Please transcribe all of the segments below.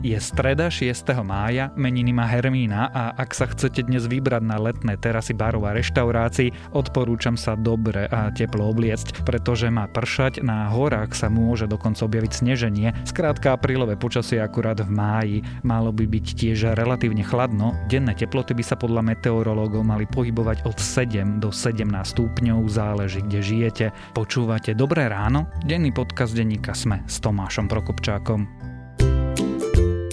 Je streda 6. mája, meniny má Hermína a ak sa chcete dnes vybrať na letné terasy barov a reštaurácií, odporúčam sa dobre a teplo obliecť, pretože má pršať, na horách sa môže dokonca objaviť sneženie. Skrátka aprílové počasie akurát v máji. Malo by byť tiež relatívne chladno, denné teploty by sa podľa meteorológov mali pohybovať od 7 do 17 stupňov, záleží kde žijete. Počúvate Dobré ráno? Denný podcast denníka Sme s Tomášom Prokopčákom.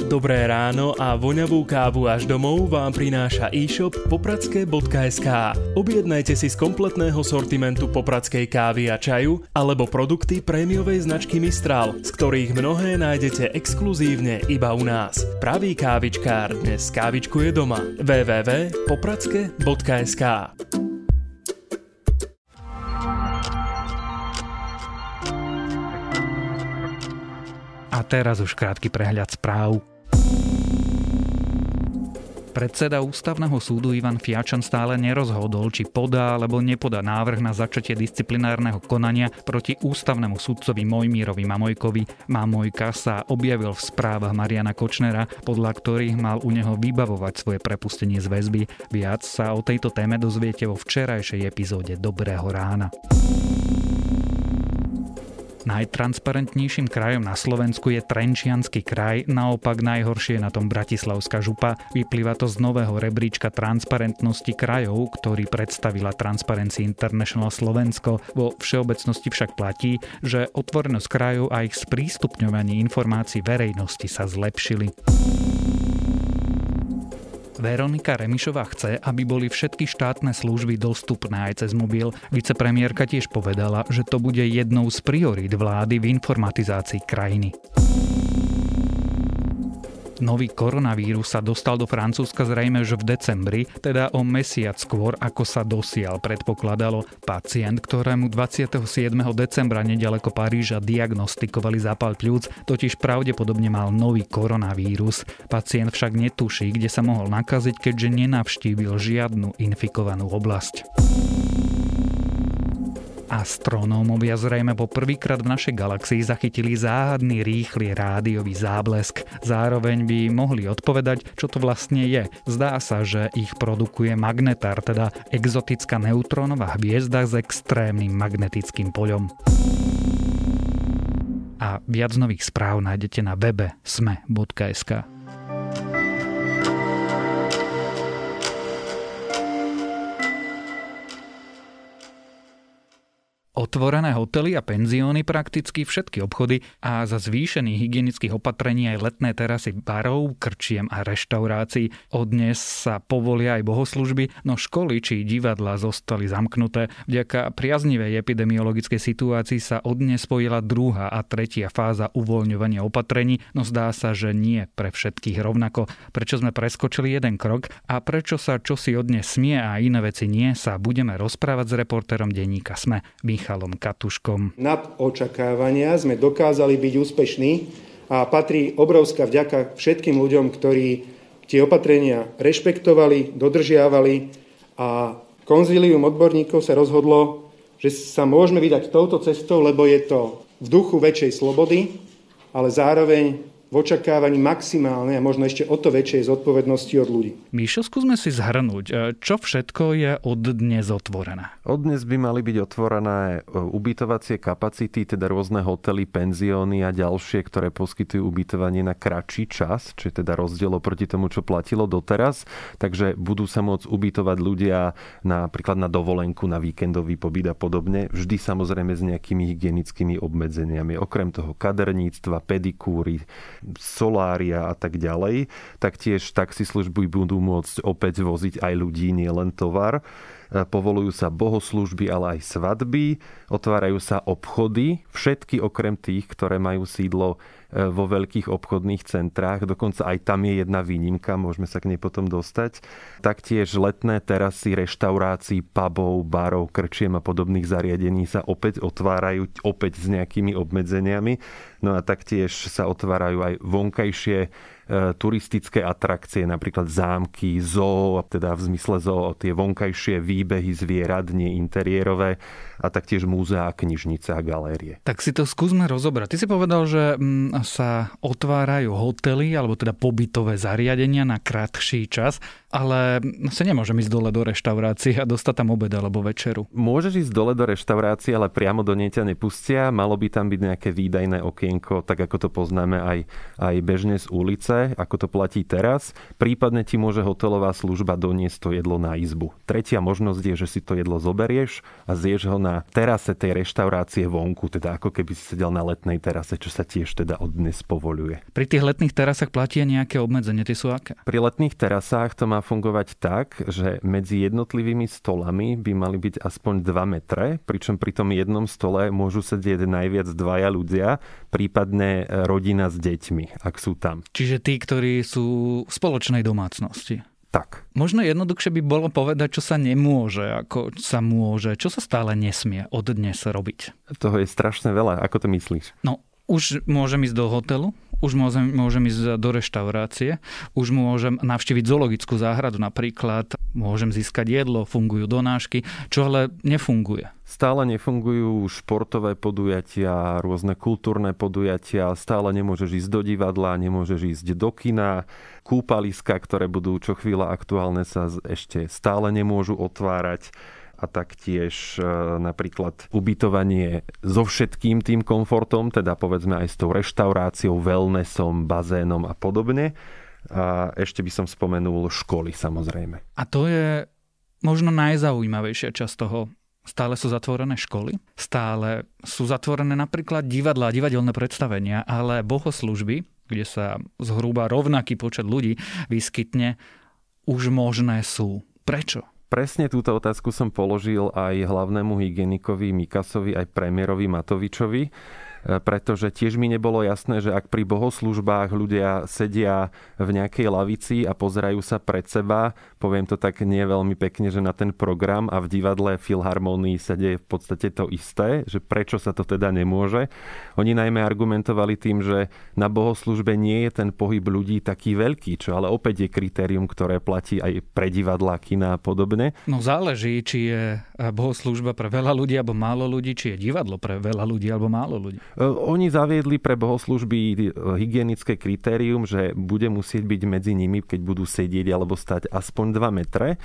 Dobré ráno a voňavú kávu až domov vám prináša e-shop popradské.sk. Objednajte si z kompletného sortimentu popradskej kávy a čaju alebo produkty prémiovej značky Mistral, z ktorých mnohé nájdete exkluzívne iba u nás. Pravý kávičkár dnes kávičkuje doma. www.popradske.sk A teraz už krátky prehľad správ. Predseda ústavného súdu Ivan Fiačan stále nerozhodol, či podá alebo nepodá návrh na začatie disciplinárneho konania proti ústavnému súdcovi Mojmírovi Mamojkovi. Mamojka sa objavil v správach Mariana Kočnera, podľa ktorých mal u neho vybavovať svoje prepustenie z väzby. Viac sa o tejto téme dozviete vo včerajšej epizóde Dobrého rána. Najtransparentnejším krajom na Slovensku je Trenčiansky kraj, naopak najhoršie je na tom Bratislavská župa. Vyplýva to z nového rebríčka transparentnosti krajov, ktorý predstavila Transparency International Slovensko. Vo všeobecnosti však platí, že otvorenosť krajov a ich sprístupňovanie informácií verejnosti sa zlepšili. Veronika Remišová chce, aby boli všetky štátne služby dostupné aj cez mobil. Vicepremiérka tiež povedala, že to bude jednou z priorít vlády v informatizácii krajiny. Nový koronavírus sa dostal do Francúzska zrejme už v decembri, teda o mesiac skôr, ako sa dosial predpokladalo. Pacient, ktorému 27. decembra nedaleko Paríža diagnostikovali zápal pľúc, totiž pravdepodobne mal nový koronavírus. Pacient však netuší, kde sa mohol nakaziť, keďže nenavštívil žiadnu infikovanú oblasť. Astronómovia zrejme po prvýkrát v našej galaxii zachytili záhadný rýchly rádiový záblesk. Zároveň by mohli odpovedať, čo to vlastne je. Zdá sa, že ich produkuje magnetár, teda exotická neutrónová hviezda s extrémnym magnetickým poľom. A viac nových správ nájdete na webe sme.sk. Otvorené hotely a penzióny, prakticky všetky obchody a za zvýšených hygienických opatrení aj letné terasy barov, krčiem a reštaurácií. Od dnes sa povolia aj bohoslužby, no školy či divadla zostali zamknuté. Vďaka priaznivej epidemiologickej situácii sa od spojila druhá a tretia fáza uvoľňovania opatrení, no zdá sa, že nie pre všetkých rovnako. Prečo sme preskočili jeden krok a prečo sa čosi od dnes smie a iné veci nie, sa budeme rozprávať s reportérom denníka SME. Michal Michalom Katuškom. Nad očakávania sme dokázali byť úspešní a patrí obrovská vďaka všetkým ľuďom, ktorí tie opatrenia rešpektovali, dodržiavali a konzílium odborníkov sa rozhodlo, že sa môžeme vydať touto cestou, lebo je to v duchu väčšej slobody, ale zároveň v očakávaní maximálnej a možno ešte o to väčšej zodpovednosti od ľudí. Míšo, skúsme si zhrnúť, e, čo všetko je od dnes otvorené. Od dnes by mali byť otvorené e, ubytovacie kapacity, teda rôzne hotely, penzióny a ďalšie, ktoré poskytujú ubytovanie na kratší čas, čo je teda rozdiel oproti tomu, čo platilo doteraz. Takže budú sa môcť ubytovať ľudia napríklad na dovolenku, na víkendový pobyt a podobne. Vždy samozrejme s nejakými hygienickými obmedzeniami. Okrem toho kaderníctva, pedikúry, solária a tak ďalej. Taktiež taxislužby budú môcť opäť voziť aj ľudí, nie len tovar. E, povolujú sa bohoslužby, ale aj svadby, otvárajú sa obchody, všetky okrem tých, ktoré majú sídlo vo veľkých obchodných centrách. Dokonca aj tam je jedna výnimka, môžeme sa k nej potom dostať. Taktiež letné terasy reštaurácií, pubov, barov, krčiem a podobných zariadení sa opäť otvárajú, opäť s nejakými obmedzeniami. No a taktiež sa otvárajú aj vonkajšie turistické atrakcie, napríklad zámky, zoo, teda v zmysle zoo, tie vonkajšie výbehy zvierat, nie interiérové a taktiež múzea, knižnice a galérie. Tak si to skúsme rozobrať. Ty si povedal, že mm, sa otvárajú hotely alebo teda pobytové zariadenia na krátší čas ale sa nemôžem ísť dole do reštaurácie a dostať tam obed alebo večeru. Môžeš ísť dole do reštaurácie, ale priamo do nej ťa nepustia. Malo by tam byť nejaké výdajné okienko, tak ako to poznáme aj, aj bežne z ulice, ako to platí teraz. Prípadne ti môže hotelová služba doniesť to jedlo na izbu. Tretia možnosť je, že si to jedlo zoberieš a zješ ho na terase tej reštaurácie vonku, teda ako keby si sedel na letnej terase, čo sa tiež teda od dnes povoluje. Pri tých letných terasách platí nejaké obmedzenie, tie sú aké? Pri letných terasách to má má fungovať tak, že medzi jednotlivými stolami by mali byť aspoň 2 metre, pričom pri tom jednom stole môžu sedieť najviac dvaja ľudia, prípadne rodina s deťmi, ak sú tam. Čiže tí, ktorí sú v spoločnej domácnosti. Tak. Možno jednoduchšie by bolo povedať, čo sa nemôže, ako sa môže, čo sa stále nesmie od dnes robiť. Toho je strašne veľa. Ako to myslíš? No, už môžem ísť do hotelu, už môžem, môžem ísť do reštaurácie, už môžem navštíviť zoologickú záhradu napríklad, môžem získať jedlo, fungujú donášky, čo ale nefunguje. Stále nefungujú športové podujatia, rôzne kultúrne podujatia, stále nemôžeš ísť do divadla, nemôžeš ísť do kina, kúpaliska, ktoré budú čo chvíľa aktuálne sa ešte stále nemôžu otvárať a taktiež e, napríklad ubytovanie so všetkým tým komfortom, teda povedzme aj s tou reštauráciou, wellnessom, bazénom a podobne. A ešte by som spomenul školy samozrejme. A to je možno najzaujímavejšia časť toho. Stále sú zatvorené školy, stále sú zatvorené napríklad divadla divadelné predstavenia, ale bohoslužby, kde sa zhruba rovnaký počet ľudí vyskytne, už možné sú. Prečo? Presne túto otázku som položil aj hlavnému hygienikovi Mikasovi, aj premiérovi Matovičovi pretože tiež mi nebolo jasné, že ak pri bohoslužbách ľudia sedia v nejakej lavici a pozerajú sa pred seba, poviem to tak nie veľmi pekne, že na ten program a v divadle Filharmonii sa deje v podstate to isté, že prečo sa to teda nemôže. Oni najmä argumentovali tým, že na bohoslužbe nie je ten pohyb ľudí taký veľký, čo ale opäť je kritérium, ktoré platí aj pre divadla, kina a podobne. No záleží, či je bohoslužba pre veľa ľudí alebo málo ľudí, či je divadlo pre veľa ľudí alebo málo ľudí. E, oni zaviedli pre bohoslužby e, hygienické kritérium, že bude musieť byť medzi nimi, keď budú sedieť alebo stať aspoň 2 metre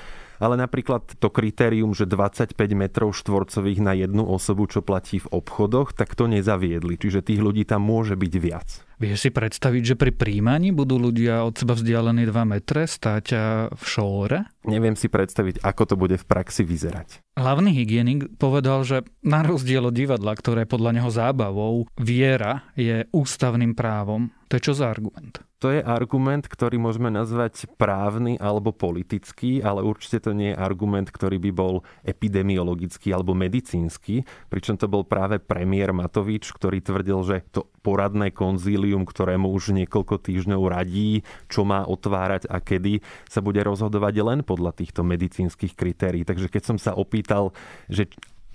ale napríklad to kritérium, že 25 metrov štvorcových na jednu osobu, čo platí v obchodoch, tak to nezaviedli. Čiže tých ľudí tam môže byť viac. Vieš si predstaviť, že pri príjmaní budú ľudia od seba vzdialení 2 metre stať v šóre? Neviem si predstaviť, ako to bude v praxi vyzerať. Hlavný hygienik povedal, že na rozdiel od divadla, ktoré podľa neho zábavou, viera je ústavným právom. To je čo za argument? To je argument, ktorý môžeme nazvať právny alebo politický, ale určite to nie je argument, ktorý by bol epidemiologický alebo medicínsky, pričom to bol práve premiér Matovič, ktorý tvrdil, že to poradné konzílium, ktorému už niekoľko týždňov radí, čo má otvárať a kedy, sa bude rozhodovať len podľa týchto medicínskych kritérií. Takže keď som sa opýtal, že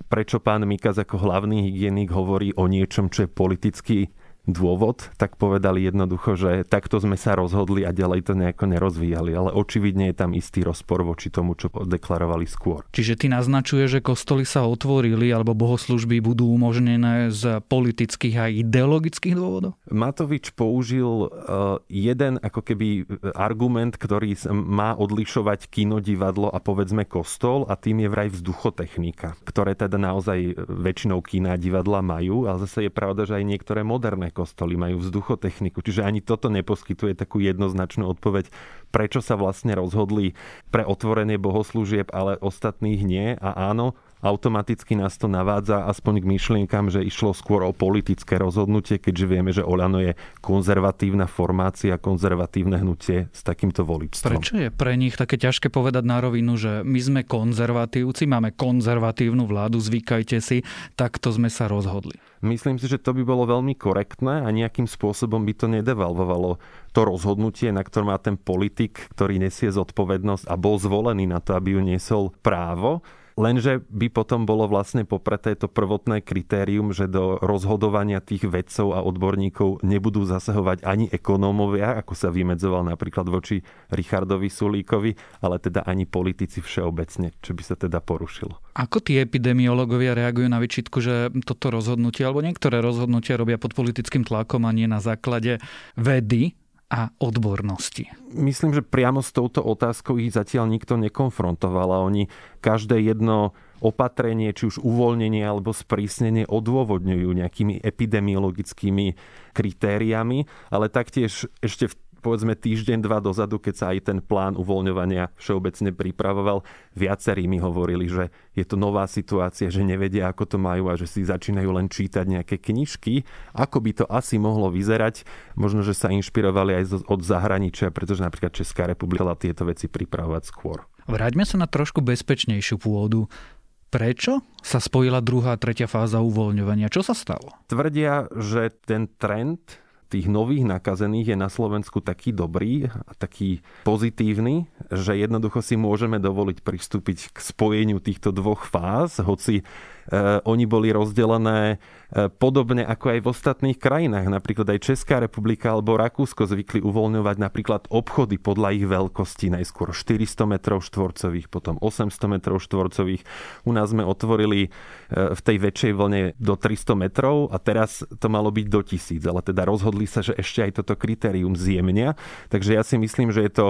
prečo pán Mikas ako hlavný hygienik hovorí o niečom, čo je politicky dôvod, tak povedali jednoducho, že takto sme sa rozhodli a ďalej to nejako nerozvíjali. Ale očividne je tam istý rozpor voči tomu, čo deklarovali skôr. Čiže ty naznačuje, že kostoly sa otvorili alebo bohoslužby budú umožnené z politických a ideologických dôvodov? Matovič použil eh, jeden ako keby argument, ktorý má odlišovať kino, divadlo a povedzme kostol a tým je vraj vzduchotechnika, ktoré teda naozaj väčšinou kina a divadla majú, ale zase je pravda, že aj niektoré moderné kostoly majú vzduchotechniku. Čiže ani toto neposkytuje takú jednoznačnú odpoveď, prečo sa vlastne rozhodli pre otvorenie bohoslúžieb, ale ostatných nie. A áno, automaticky nás to navádza aspoň k myšlienkam, že išlo skôr o politické rozhodnutie, keďže vieme, že Oľano je konzervatívna formácia, konzervatívne hnutie s takýmto voličstvom. Prečo je pre nich také ťažké povedať na rovinu, že my sme konzervatívci, máme konzervatívnu vládu, zvykajte si, takto sme sa rozhodli? Myslím si, že to by bolo veľmi korektné a nejakým spôsobom by to nedevalvovalo to rozhodnutie, na ktorom má ten politik, ktorý nesie zodpovednosť a bol zvolený na to, aby ju niesol právo Lenže by potom bolo vlastne popreté to prvotné kritérium, že do rozhodovania tých vedcov a odborníkov nebudú zasahovať ani ekonómovia, ako sa vymedzoval napríklad voči Richardovi Sulíkovi, ale teda ani politici všeobecne, čo by sa teda porušilo. Ako tí epidemiológovia reagujú na vyčitku, že toto rozhodnutie alebo niektoré rozhodnutia robia pod politickým tlakom a nie na základe vedy, a odbornosti? Myslím, že priamo s touto otázkou ich zatiaľ nikto nekonfrontoval a oni každé jedno opatrenie, či už uvoľnenie alebo sprísnenie odôvodňujú nejakými epidemiologickými kritériami, ale taktiež ešte v povedzme týždeň, dva dozadu, keď sa aj ten plán uvoľňovania všeobecne pripravoval, viacerí mi hovorili, že je to nová situácia, že nevedia, ako to majú a že si začínajú len čítať nejaké knižky. Ako by to asi mohlo vyzerať? Možno, že sa inšpirovali aj od zahraničia, pretože napríklad Česká republika tieto veci pripravovať skôr. Vráťme sa na trošku bezpečnejšiu pôdu. Prečo sa spojila druhá a tretia fáza uvoľňovania? Čo sa stalo? Tvrdia, že ten trend tých nových nakazených je na Slovensku taký dobrý a taký pozitívny, že jednoducho si môžeme dovoliť pristúpiť k spojeniu týchto dvoch fáz, hoci Eh, oni boli rozdelené eh, podobne ako aj v ostatných krajinách. Napríklad aj Česká republika alebo Rakúsko zvykli uvoľňovať napríklad obchody podľa ich veľkosti. Najskôr 400 metrov štvorcových, potom 800 metrov štvorcových. U nás sme otvorili eh, v tej väčšej vlne do 300 metrov a teraz to malo byť do 1000, ale teda rozhodli sa, že ešte aj toto kritérium zjemnia. Takže ja si myslím, že je to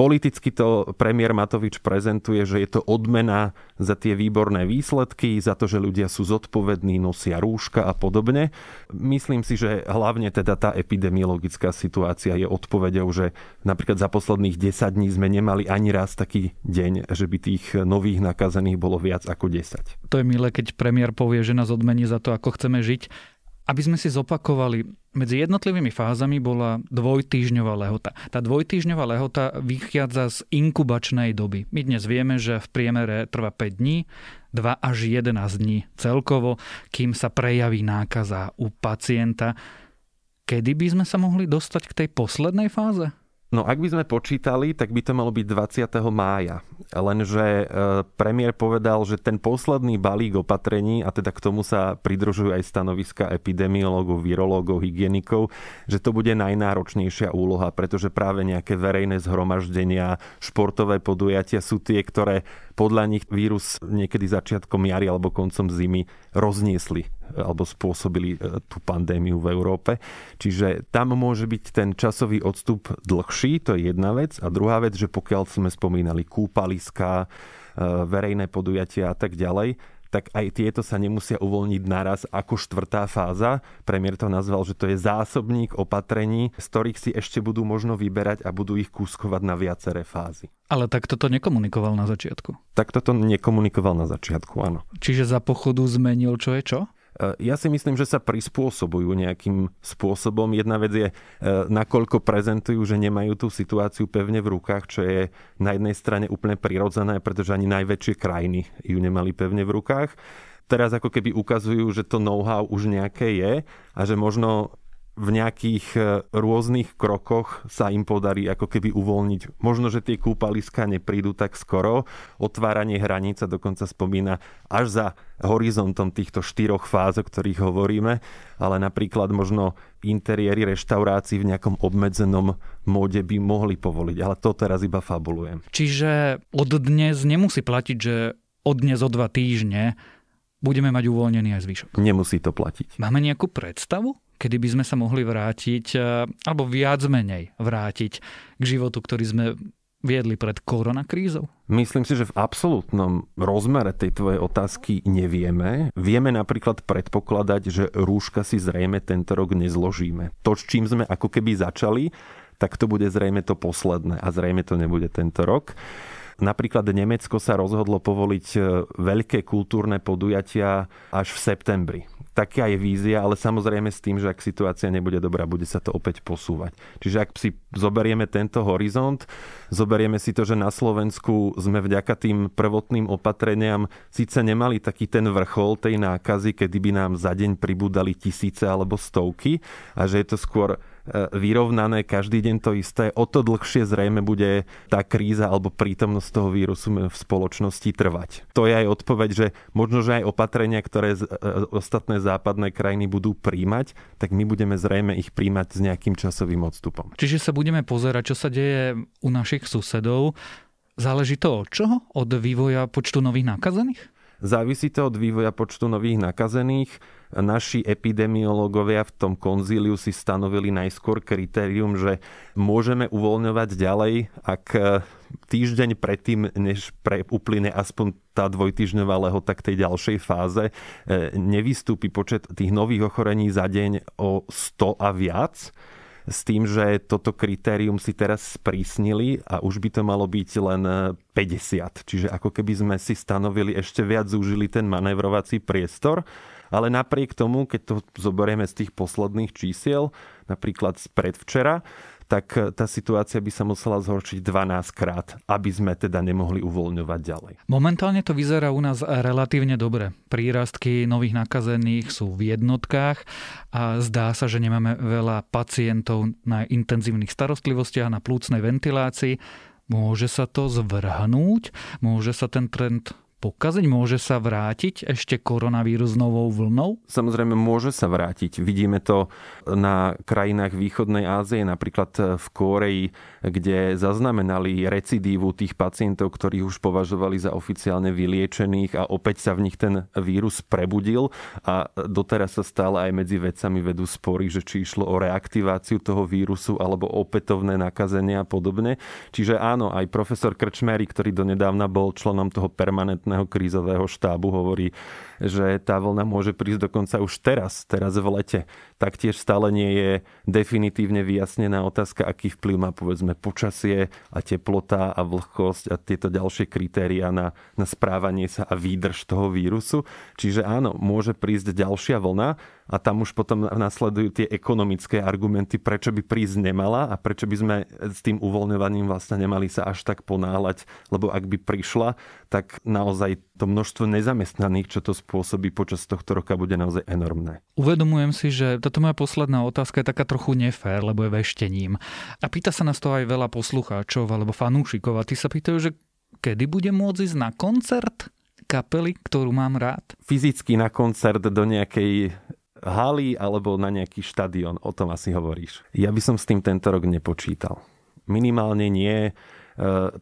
Politicky to premiér Matovič prezentuje, že je to odmena za tie výborné výsledky, za to, že ľudia sú zodpovední, nosia rúška a podobne. Myslím si, že hlavne teda tá epidemiologická situácia je odpovedou, že napríklad za posledných 10 dní sme nemali ani raz taký deň, že by tých nových nakazených bolo viac ako 10. To je milé, keď premiér povie, že nás odmení za to, ako chceme žiť. Aby sme si zopakovali, medzi jednotlivými fázami bola dvojtýžňová lehota. Tá dvojtýžňová lehota vychádza z inkubačnej doby. My dnes vieme, že v priemere trvá 5 dní, 2 až 11 dní celkovo, kým sa prejaví nákaza u pacienta. Kedy by sme sa mohli dostať k tej poslednej fáze? No ak by sme počítali, tak by to malo byť 20. mája. Lenže e, premiér povedal, že ten posledný balík opatrení, a teda k tomu sa pridružujú aj stanoviska epidemiológov, virológov, hygienikov, že to bude najnáročnejšia úloha, pretože práve nejaké verejné zhromaždenia, športové podujatia sú tie, ktoré podľa nich vírus niekedy začiatkom jary alebo koncom zimy rozniesli alebo spôsobili e, tú pandémiu v Európe. Čiže tam môže byť ten časový odstup dlhší, to je jedna vec. A druhá vec, že pokiaľ sme spomínali kúpaliska, e, verejné podujatia a tak ďalej, tak aj tieto sa nemusia uvoľniť naraz ako štvrtá fáza. Premiér to nazval, že to je zásobník opatrení, z ktorých si ešte budú možno vyberať a budú ich kúskovať na viaceré fázy. Ale tak toto nekomunikoval na začiatku. Tak toto nekomunikoval na začiatku, áno. Čiže za pochodu zmenil čo je čo? E, ja si myslím, že sa prispôsobujú nejakým spôsobom. Jedna vec je, e, nakoľko prezentujú, že nemajú tú situáciu pevne v rukách, čo je na jednej strane úplne prirodzené, pretože ani najväčšie krajiny ju nemali pevne v rukách. Teraz ako keby ukazujú, že to know-how už nejaké je a že možno v nejakých e, rôznych krokoch sa im podarí ako keby uvoľniť. Možno, že tie kúpaliska neprídu tak skoro. Otváranie hraníc sa dokonca spomína až za horizontom týchto štyroch fáz, o ktorých hovoríme, ale napríklad možno interiéry reštaurácií v nejakom obmedzenom móde by mohli povoliť, ale to teraz iba fabulujem. Čiže od dnes nemusí platiť, že od dnes o dva týždne budeme mať uvoľnený aj zvyšok. Nemusí to platiť. Máme nejakú predstavu? kedy by sme sa mohli vrátiť, e, alebo viac menej vrátiť k životu, ktorý sme viedli pred koronakrízou? Myslím si, že v absolútnom rozmere tej tvojej otázky nevieme. Vieme napríklad predpokladať, že rúška si zrejme tento rok nezložíme. To, s čím sme ako keby začali, tak to bude zrejme to posledné a zrejme to nebude tento rok. Napríklad Nemecko sa rozhodlo povoliť e, veľké kultúrne podujatia až v septembri taká je vízia, ale samozrejme s tým, že ak situácia nebude dobrá, bude sa to opäť posúvať. Čiže ak si zoberieme tento horizont, zoberieme si to, že na Slovensku sme vďaka tým prvotným opatreniam síce nemali taký ten vrchol tej nákazy, kedy by nám za deň pribúdali tisíce alebo stovky a že je to skôr vyrovnané, každý deň to isté, o to dlhšie zrejme bude tá kríza alebo prítomnosť toho vírusu v spoločnosti trvať. To je aj odpoveď, že možno, že aj opatrenia, ktoré e, ostatné západné krajiny budú príjmať, tak my budeme zrejme ich príjmať s nejakým časovým odstupom. Čiže sa budeme pozerať, čo sa deje u našich susedov. Záleží to od čoho? Od vývoja počtu nových nakazených? Závisí to od vývoja počtu nových nakazených. Naši epidemiológovia v tom konzíliu si stanovili najskôr kritérium, že môžeme uvoľňovať ďalej, ak týždeň predtým, než pre uplyne aspoň tá dvojtyžňová lehota k tej ďalšej fáze, nevystúpi počet tých nových ochorení za deň o 100 a viac s tým, že toto kritérium si teraz sprísnili a už by to malo byť len 50. Čiže ako keby sme si stanovili ešte viac, zúžili ten manévrovací priestor. Ale napriek tomu, keď to zoberieme z tých posledných čísiel, napríklad z predvčera, tak eh, tá situácia by sa musela zhoršiť 12 krát, aby sme teda nemohli uvoľňovať ďalej. Momentálne to vyzerá u nás relatívne dobre. Prírastky nových nakazených sú v jednotkách a zdá sa, že nemáme veľa pacientov na intenzívnych starostlivostiach, na plúcnej ventilácii. Môže sa to zvrhnúť? Môže sa ten trend pokaziť? Môže sa vrátiť ešte koronavírus novou vlnou? Samozrejme môže sa vrátiť. Vidíme to na krajinách východnej Ázie, napríklad v Kóreji, kde zaznamenali recidívu tých pacientov, ktorých už považovali za oficiálne vyliečených a opäť sa v nich ten vírus prebudil a doteraz sa stále aj medzi vedcami vedú spory, že či išlo o reaktiváciu toho vírusu alebo opätovné nakazenie a podobne. Čiže áno, aj profesor Krčmery, ktorý donedávna bol členom toho permanentného samotného krízového štábu hovorí, že tá vlna môže prísť dokonca už teraz, teraz v lete. Taktiež stále nie je definitívne vyjasnená otázka, aký vplyv má povedzme počasie a teplota a vlhkosť a tieto ďalšie kritéria na, na správanie sa a výdrž toho vírusu. Čiže áno, môže prísť ďalšia vlna a tam už potom nasledujú tie ekonomické argumenty, prečo by prísť nemala a prečo by sme s tým uvoľňovaním vlastne nemali sa až tak ponáhľať, lebo ak by prišla, tak naozaj to množstvo nezamestnaných, čo to spôsobí počas tohto roka, bude naozaj enormné. Uvedomujem si, že táto moja posledná otázka je taká trochu nefér, lebo je veštením. A pýta sa nás to aj veľa poslucháčov alebo fanúšikov a tí sa pýtajú, že kedy bude môcť ísť na koncert kapely, ktorú mám rád? Fyzicky na koncert do nejakej haly alebo na nejaký štadión. O tom asi hovoríš. Ja by som s tým tento rok nepočítal. Minimálne nie e,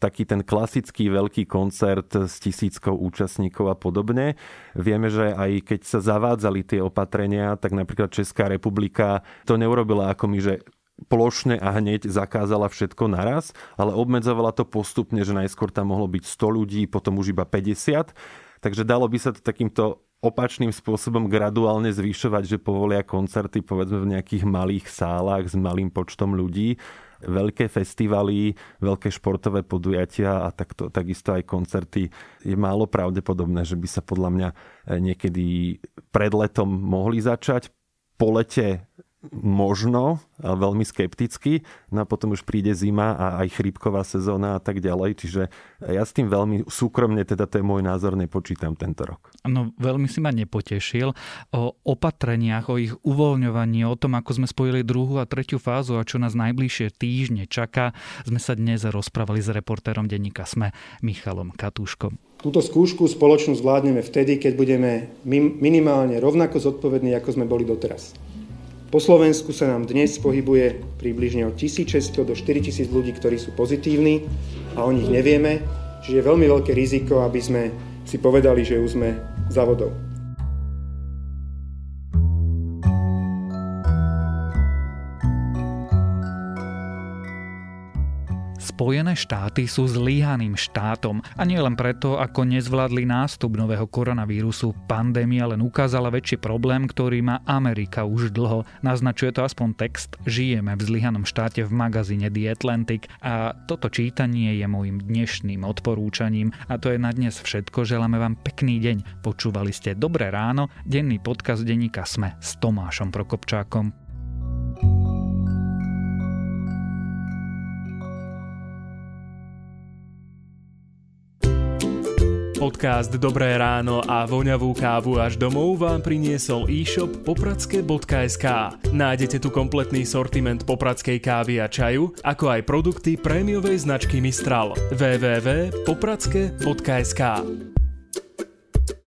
taký ten klasický veľký koncert s tisíckou účastníkov a podobne. Vieme, že aj keď sa zavádzali tie opatrenia, tak napríklad Česká republika to neurobila ako my, že plošne a hneď zakázala všetko naraz, ale obmedzovala to postupne, že najskôr tam mohlo byť 100 ľudí, potom už iba 50. Takže dalo by sa to takýmto opačným spôsobom graduálne zvyšovať, že povolia koncerty povedzme v nejakých malých sálach s malým počtom ľudí, veľké festivaly, veľké športové podujatia a takto, takisto aj koncerty. Je málo pravdepodobné, že by sa podľa mňa niekedy pred letom mohli začať. Po lete možno, ale veľmi skepticky. No a potom už príde zima a aj chrípková sezóna a tak ďalej. Čiže ja s tým veľmi súkromne, teda to je môj názor, nepočítam tento rok. No veľmi si ma nepotešil o opatreniach, o ich uvoľňovaní, o tom, ako sme spojili druhú a tretiu fázu a čo nás najbližšie týždne čaká. Sme sa dnes rozprávali s reportérom denníka SME Michalom Katúškom. Túto skúšku spoločnú zvládneme vtedy, keď budeme minimálne rovnako zodpovední, ako sme boli doteraz. Po Slovensku sa nám dnes pohybuje približne od 1600 do 4000 ľudí, ktorí sú pozitívni a o nich nevieme, čiže je veľmi veľké riziko, aby sme si povedali, že už sme za vodou. Spojené štáty sú zlyhaným štátom a nie len preto, ako nezvládli nástup nového koronavírusu. Pandémia len ukázala väčší problém, ktorý má Amerika už dlho. Naznačuje to aspoň text Žijeme v zlyhanom štáte v magazíne The Atlantic a toto čítanie je môjim dnešným odporúčaním. A to je na dnes všetko. Želáme vám pekný deň. Počúvali ste Dobré ráno, denný podcast denníka Sme s Tomášom Prokopčákom. Podcast Dobré ráno a voňavú kávu až domov vám priniesol e-shop popradske.sk. Nájdete tu kompletný sortiment popradskej kávy a čaju, ako aj produkty prémiovej značky Mistral. www.popradske.sk